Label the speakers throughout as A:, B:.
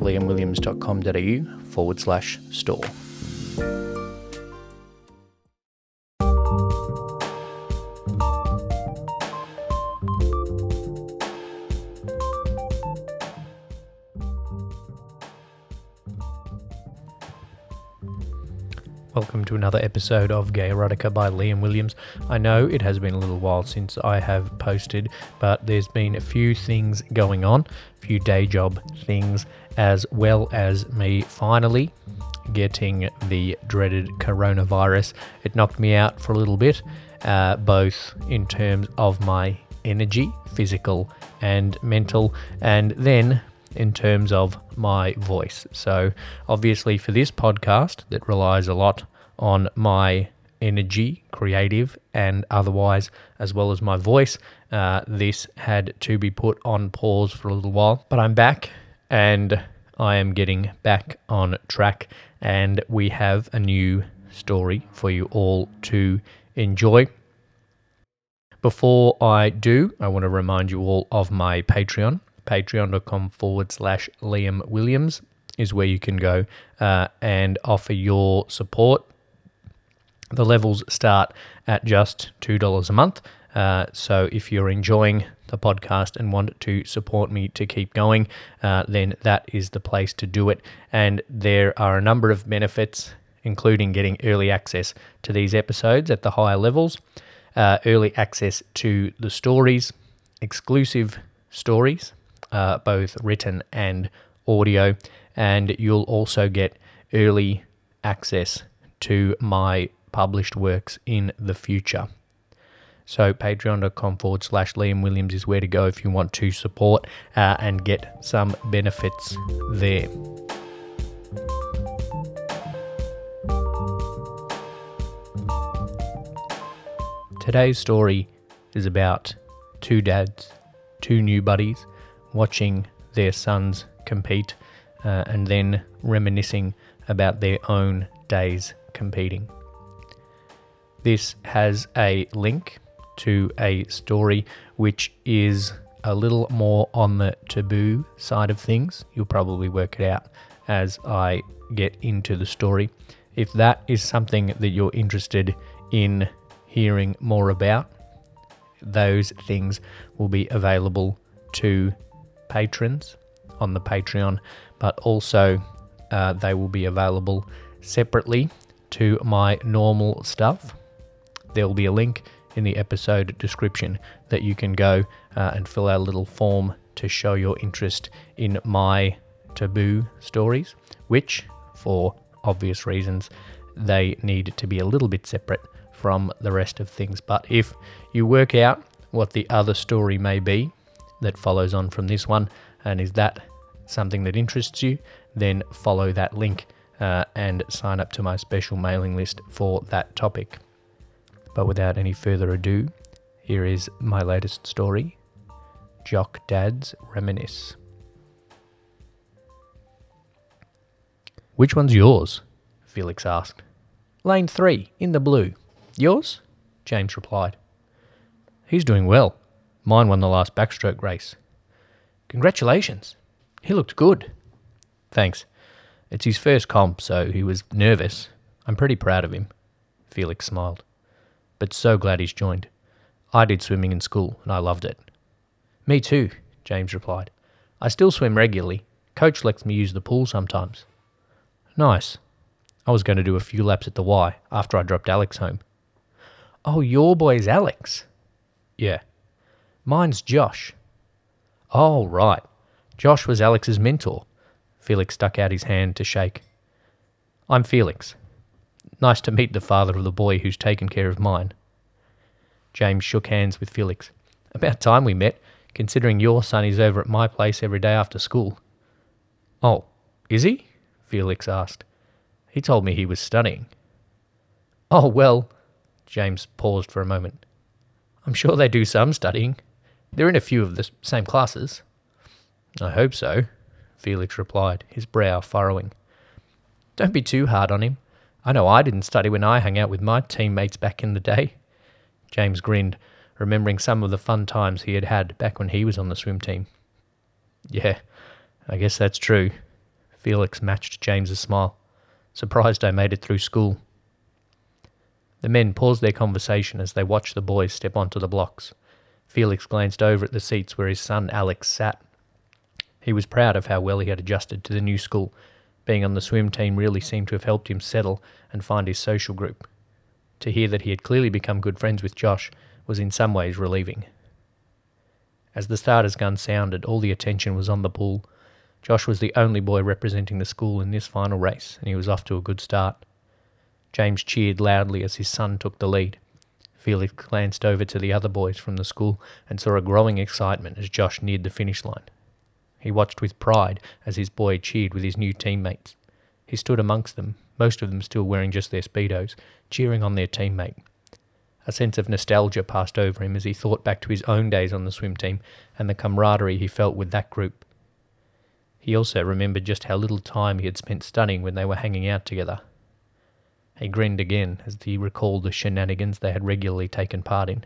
A: liamwilliams.com.au forward slash store. To another episode of Gay Erotica by Liam Williams. I know it has been a little while since I have posted, but there's been a few things going on, a few day job things, as well as me finally getting the dreaded coronavirus. It knocked me out for a little bit, uh, both in terms of my energy, physical and mental, and then in terms of my voice. So, obviously, for this podcast that relies a lot on my energy, creative and otherwise, as well as my voice, uh, this had to be put on pause for a little while. But I'm back and I am getting back on track, and we have a new story for you all to enjoy. Before I do, I want to remind you all of my Patreon patreon.com forward slash Liam Williams is where you can go uh, and offer your support. The levels start at just $2 a month. Uh, so if you're enjoying the podcast and want to support me to keep going, uh, then that is the place to do it. And there are a number of benefits, including getting early access to these episodes at the higher levels, uh, early access to the stories, exclusive stories uh, both written and audio. And you'll also get early access to my published works in the future. So, patreon.com forward slash Liam Williams is where to go if you want to support uh, and get some benefits there. Today's story is about two dads, two new buddies watching their sons compete uh, and then reminiscing about their own days competing. This has a link to a story which is a little more on the taboo side of things. You'll probably work it out as I get into the story. If that is something that you're interested in hearing more about, those things will be available to patrons on the Patreon, but also uh, they will be available separately to my normal stuff. There will be a link in the episode description that you can go uh, and fill out a little form to show your interest in my taboo stories, which, for obvious reasons, they need to be a little bit separate from the rest of things. But if you work out what the other story may be, that follows on from this one. And is that something that interests you? Then follow that link uh, and sign up to my special mailing list for that topic. But without any further ado, here is my latest story Jock Dads Reminisce. Which one's yours? Felix asked. Lane 3, in the blue. Yours? James replied. He's doing well. Mine won the last backstroke race. Congratulations. He looked good. Thanks. It's his first comp, so he was nervous. I'm pretty proud of him. Felix smiled. But so glad he's joined. I did swimming in school, and I loved it. Me too, James replied. I still swim regularly. Coach lets me use the pool sometimes. Nice. I was going to do a few laps at the Y after I dropped Alex home. Oh, your boy's Alex. Yeah. Mine's Josh. Oh, right. Josh was Alex's mentor. Felix stuck out his hand to shake. I'm Felix. Nice to meet the father of the boy who's taken care of mine. James shook hands with Felix. About time we met, considering your son is over at my place every day after school. Oh, is he? Felix asked. He told me he was studying. Oh, well, James paused for a moment. I'm sure they do some studying. They're in a few of the same classes. I hope so, Felix replied, his brow furrowing. Don't be too hard on him. I know I didn't study when I hung out with my teammates back in the day. James grinned, remembering some of the fun times he had had back when he was on the swim team. Yeah, I guess that's true. Felix matched James's smile. Surprised I made it through school. The men paused their conversation as they watched the boys step onto the blocks. Felix glanced over at the seats where his son Alex sat. He was proud of how well he had adjusted to the new school. Being on the swim team really seemed to have helped him settle and find his social group. To hear that he had clearly become good friends with Josh was in some ways relieving. As the starter's gun sounded, all the attention was on the pool. Josh was the only boy representing the school in this final race, and he was off to a good start. James cheered loudly as his son took the lead. Felix glanced over to the other boys from the school and saw a growing excitement as Josh neared the finish line. He watched with pride as his boy cheered with his new teammates. He stood amongst them, most of them still wearing just their Speedos, cheering on their teammate. A sense of nostalgia passed over him as he thought back to his own days on the swim team and the camaraderie he felt with that group. He also remembered just how little time he had spent studying when they were hanging out together. He grinned again as he recalled the shenanigans they had regularly taken part in.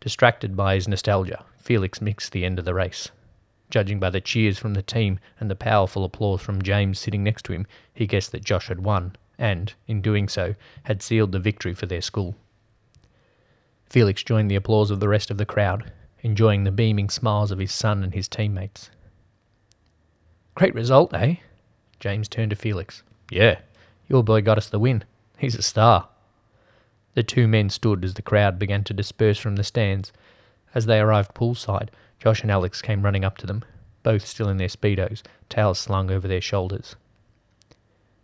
A: Distracted by his nostalgia, Felix mixed the end of the race. Judging by the cheers from the team and the powerful applause from James sitting next to him, he guessed that Josh had won, and, in doing so, had sealed the victory for their school. Felix joined the applause of the rest of the crowd, enjoying the beaming smiles of his son and his teammates. Great result, eh? James turned to Felix. Yeah, your boy got us the win. He's a star. The two men stood as the crowd began to disperse from the stands. As they arrived poolside, Josh and Alex came running up to them, both still in their Speedos, towels slung over their shoulders.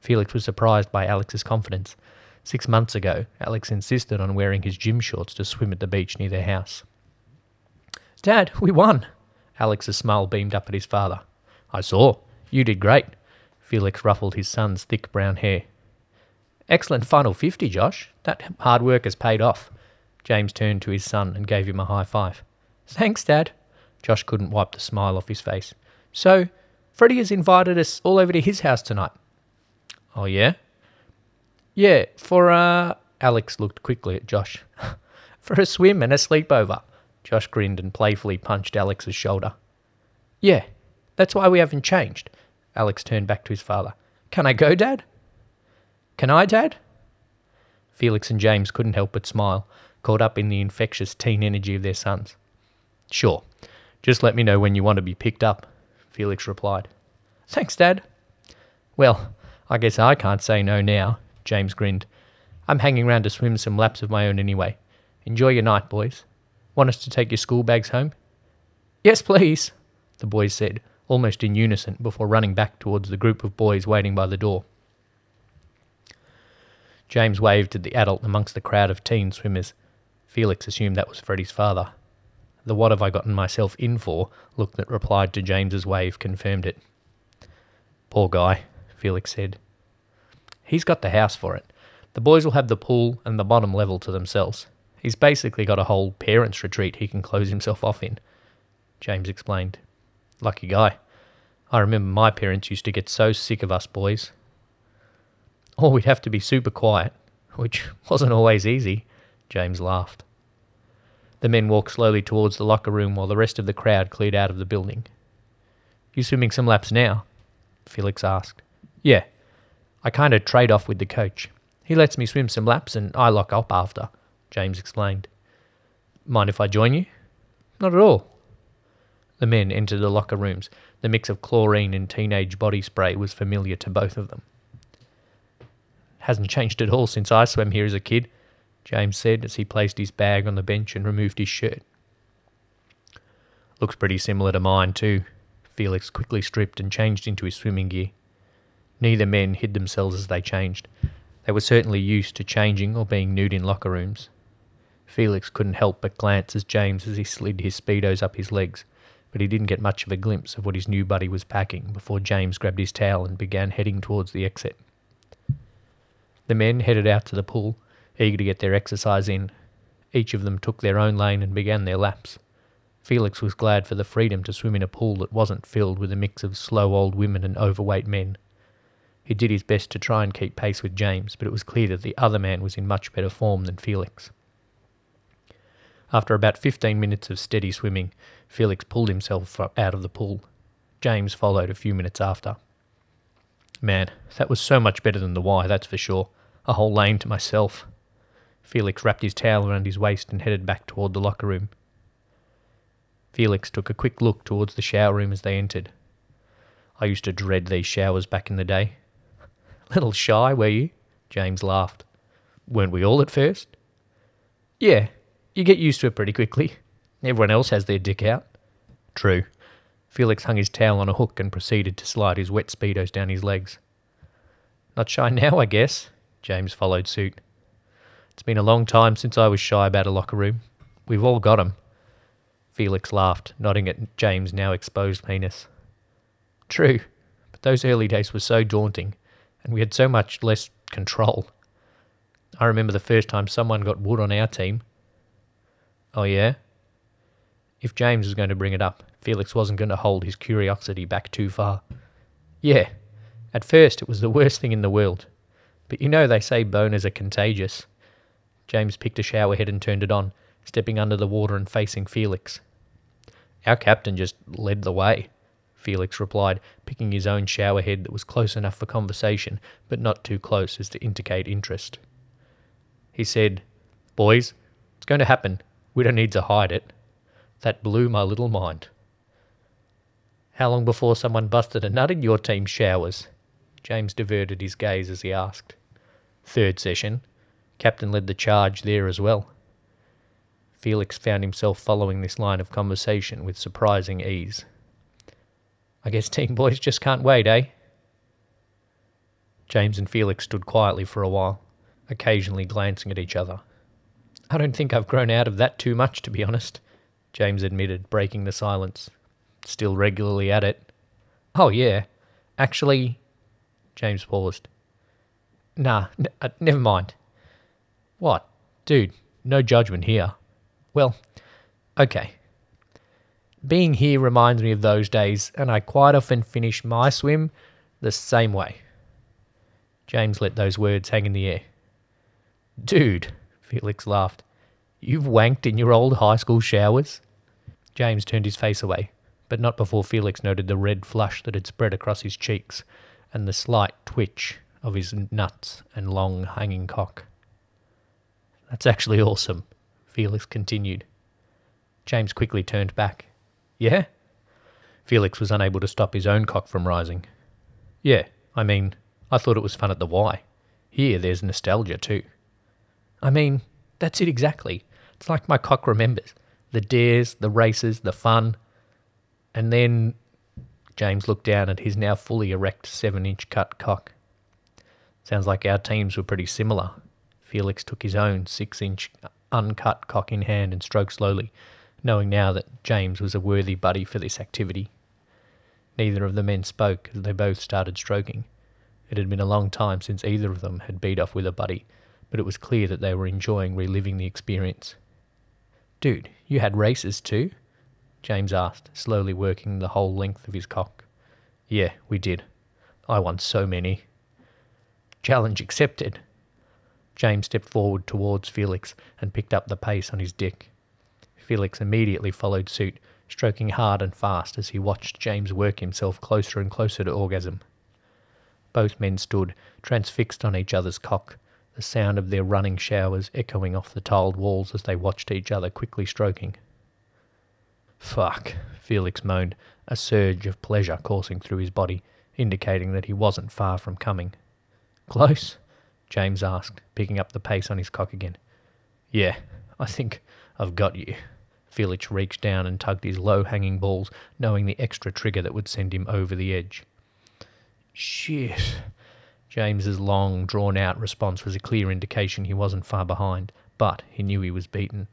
A: Felix was surprised by Alex's confidence. Six months ago, Alex insisted on wearing his gym shorts to swim at the beach near their house. Dad, we won! Alex's smile beamed up at his father. I saw. You did great. Felix ruffled his son's thick brown hair. Excellent final 50, Josh. That hard work has paid off. James turned to his son and gave him a high five. Thanks, Dad. Josh couldn't wipe the smile off his face. So, Freddie has invited us all over to his house tonight. Oh, yeah? Yeah, for, uh, Alex looked quickly at Josh. for a swim and a sleepover. Josh grinned and playfully punched Alex's shoulder. Yeah, that's why we haven't changed. Alex turned back to his father. Can I go, Dad? Can I, Dad? Felix and James couldn't help but smile, caught up in the infectious teen energy of their sons. Sure. Just let me know when you want to be picked up, Felix replied. Thanks, Dad. Well, I guess I can't say no now, James grinned. I'm hanging round to swim some laps of my own anyway. Enjoy your night, boys. Want us to take your school bags home? Yes, please, the boys said, almost in unison, before running back towards the group of boys waiting by the door. James waved at the adult amongst the crowd of teen swimmers. Felix assumed that was Freddie's father. The what have I gotten myself in for look that replied to James's wave confirmed it. Poor guy, Felix said. He's got the house for it. The boys will have the pool and the bottom level to themselves. He's basically got a whole parents' retreat he can close himself off in, James explained. Lucky guy. I remember my parents used to get so sick of us boys. Or we'd have to be super quiet, which wasn't always easy, James laughed. The men walked slowly towards the locker room while the rest of the crowd cleared out of the building. You swimming some laps now? Felix asked. Yeah. I kind of trade off with the coach. He lets me swim some laps and I lock up after, James explained. Mind if I join you? Not at all. The men entered the locker rooms. The mix of chlorine and teenage body spray was familiar to both of them. Hasn't changed at all since I swam here as a kid. James said as he placed his bag on the bench and removed his shirt. Looks pretty similar to mine, too. Felix quickly stripped and changed into his swimming gear. Neither men hid themselves as they changed. They were certainly used to changing or being nude in locker rooms. Felix couldn't help but glance at James as he slid his speedos up his legs, but he didn't get much of a glimpse of what his new buddy was packing before James grabbed his towel and began heading towards the exit. The men headed out to the pool, eager to get their exercise in. Each of them took their own lane and began their laps. Felix was glad for the freedom to swim in a pool that wasn't filled with a mix of slow old women and overweight men. He did his best to try and keep pace with James, but it was clear that the other man was in much better form than Felix. After about 15 minutes of steady swimming, Felix pulled himself out of the pool. James followed a few minutes after. Man, that was so much better than the Y, that's for sure. A whole lane to myself. Felix wrapped his towel around his waist and headed back toward the locker room. Felix took a quick look towards the shower room as they entered. I used to dread these showers back in the day. Little shy, were you? James laughed. Weren't we all at first? Yeah, you get used to it pretty quickly. Everyone else has their dick out. True. Felix hung his towel on a hook and proceeded to slide his wet speedos down his legs. Not shy now, I guess. James followed suit. It's been a long time since I was shy about a locker room. We've all got 'em. Felix laughed, nodding at James' now exposed penis. True, but those early days were so daunting, and we had so much less control. I remember the first time someone got wood on our team. Oh, yeah? If James was going to bring it up, Felix wasn't going to hold his curiosity back too far. Yeah, at first it was the worst thing in the world. But you know they say boners are contagious. James picked a shower head and turned it on, stepping under the water and facing Felix. Our captain just led the way, Felix replied, picking his own shower head that was close enough for conversation, but not too close as to indicate interest. He said, Boys, it's going to happen. We don't need to hide it. That blew my little mind. How long before someone busted a nut in your team's showers? James diverted his gaze as he asked. Third session. Captain led the charge there as well. Felix found himself following this line of conversation with surprising ease. I guess team boys just can't wait, eh? James and Felix stood quietly for a while, occasionally glancing at each other. I don't think I've grown out of that too much, to be honest, James admitted, breaking the silence. Still regularly at it. Oh, yeah. Actually, James paused. Nah, n- uh, never mind. What? Dude, no judgment here. Well, okay. Being here reminds me of those days, and I quite often finish my swim the same way. James let those words hang in the air. Dude, Felix laughed, you've wanked in your old high school showers? James turned his face away, but not before Felix noted the red flush that had spread across his cheeks and the slight twitch of his nuts and long hanging cock. That's actually awesome, Felix continued. James quickly turned back. Yeah? Felix was unable to stop his own cock from rising. Yeah, I mean, I thought it was fun at the Y. Here, there's nostalgia too. I mean, that's it exactly. It's like my cock remembers the dares, the races, the fun. And then James looked down at his now fully erect seven inch cut cock. Sounds like our teams were pretty similar. Felix took his own six inch uncut cock in hand and stroked slowly, knowing now that James was a worthy buddy for this activity. Neither of the men spoke as they both started stroking. It had been a long time since either of them had beat off with a buddy, but it was clear that they were enjoying reliving the experience. Dude, you had races too? James asked, slowly working the whole length of his cock. Yeah, we did. I won so many. Challenge accepted. James stepped forward towards Felix and picked up the pace on his dick. Felix immediately followed suit, stroking hard and fast as he watched James work himself closer and closer to orgasm. Both men stood, transfixed on each other's cock, the sound of their running showers echoing off the tiled walls as they watched each other quickly stroking. Fuck, Felix moaned, a surge of pleasure coursing through his body, indicating that he wasn't far from coming. Close? James asked, picking up the pace on his cock again. Yeah, I think I've got you. Felix reached down and tugged his low hanging balls, knowing the extra trigger that would send him over the edge. Shit. James's long, drawn out response was a clear indication he wasn't far behind, but he knew he was beaten.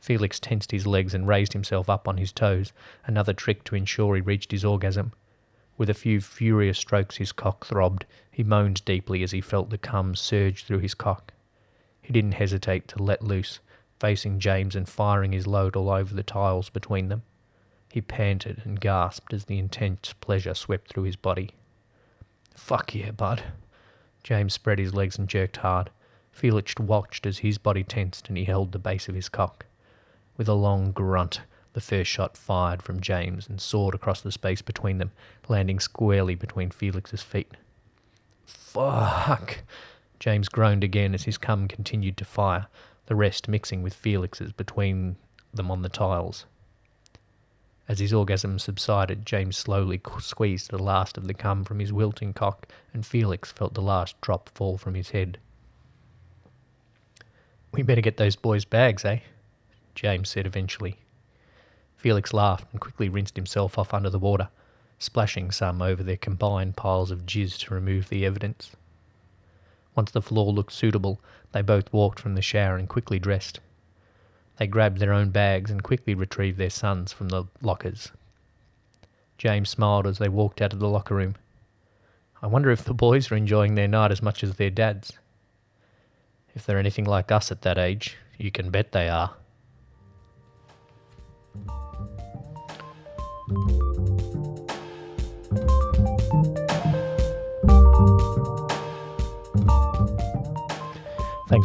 A: Felix tensed his legs and raised himself up on his toes, another trick to ensure he reached his orgasm. With a few furious strokes his cock throbbed. He moaned deeply as he felt the cum surge through his cock. He didn't hesitate to let loose, facing James and firing his load all over the tiles between them. He panted and gasped as the intense pleasure swept through his body. Fuck yeah, bud. James spread his legs and jerked hard. Felix watched as his body tensed and he held the base of his cock. With a long grunt, the first shot fired from James and soared across the space between them, landing squarely between Felix's feet. Fuck! James groaned again as his cum continued to fire, the rest mixing with Felix's between them on the tiles. As his orgasm subsided, James slowly squeezed the last of the cum from his wilting cock, and Felix felt the last drop fall from his head. We better get those boys' bags, eh? James said eventually. Felix laughed and quickly rinsed himself off under the water, splashing some over their combined piles of jizz to remove the evidence. Once the floor looked suitable, they both walked from the shower and quickly dressed. They grabbed their own bags and quickly retrieved their sons from the lockers. James smiled as they walked out of the locker room. I wonder if the boys are enjoying their night as much as their dads. If they're anything like us at that age, you can bet they are. Thanks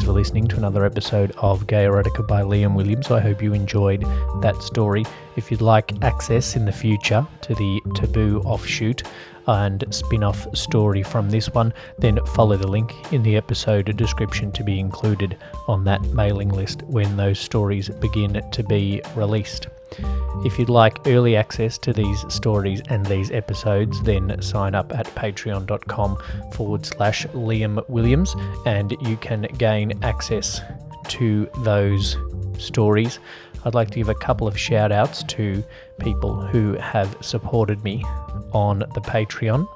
A: for listening to another episode of Gay Erotica by Liam Williams. I hope you enjoyed that story. If you'd like access in the future to the Taboo offshoot and spin off story from this one, then follow the link in the episode description to be included on that mailing list when those stories begin to be released. If you'd like early access to these stories and these episodes, then sign up at patreon.com forward slash Liam Williams and you can gain access to those stories. I'd like to give a couple of shout outs to people who have supported me on the Patreon.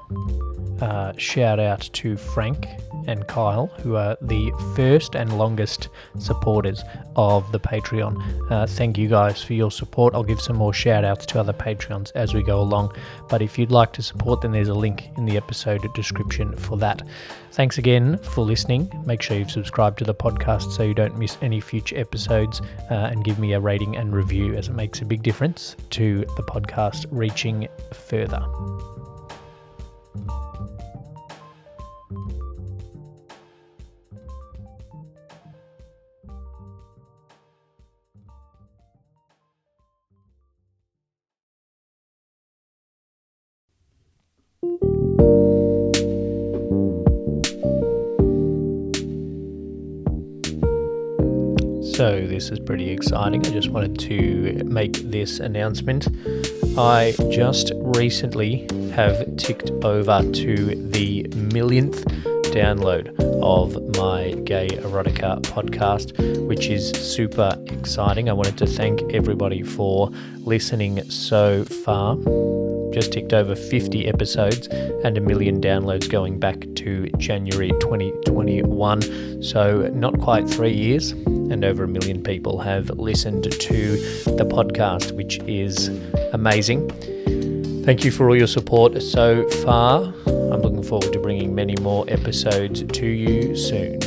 A: Uh, shout out to Frank and Kyle, who are the first and longest supporters of the Patreon. Uh, thank you guys for your support. I'll give some more shout outs to other Patreons as we go along. But if you'd like to support, then there's a link in the episode description for that. Thanks again for listening. Make sure you've subscribed to the podcast so you don't miss any future episodes uh, and give me a rating and review as it makes a big difference to the podcast reaching further. This is pretty exciting. I just wanted to make this announcement. I just recently have ticked over to the millionth download of my Gay Erotica podcast, which is super exciting. I wanted to thank everybody for listening so far just ticked over 50 episodes and a million downloads going back to January 2021. So, not quite three years, and over a million people have listened to the podcast, which is amazing. Thank you for all your support so far. I'm looking forward to bringing many more episodes to you soon.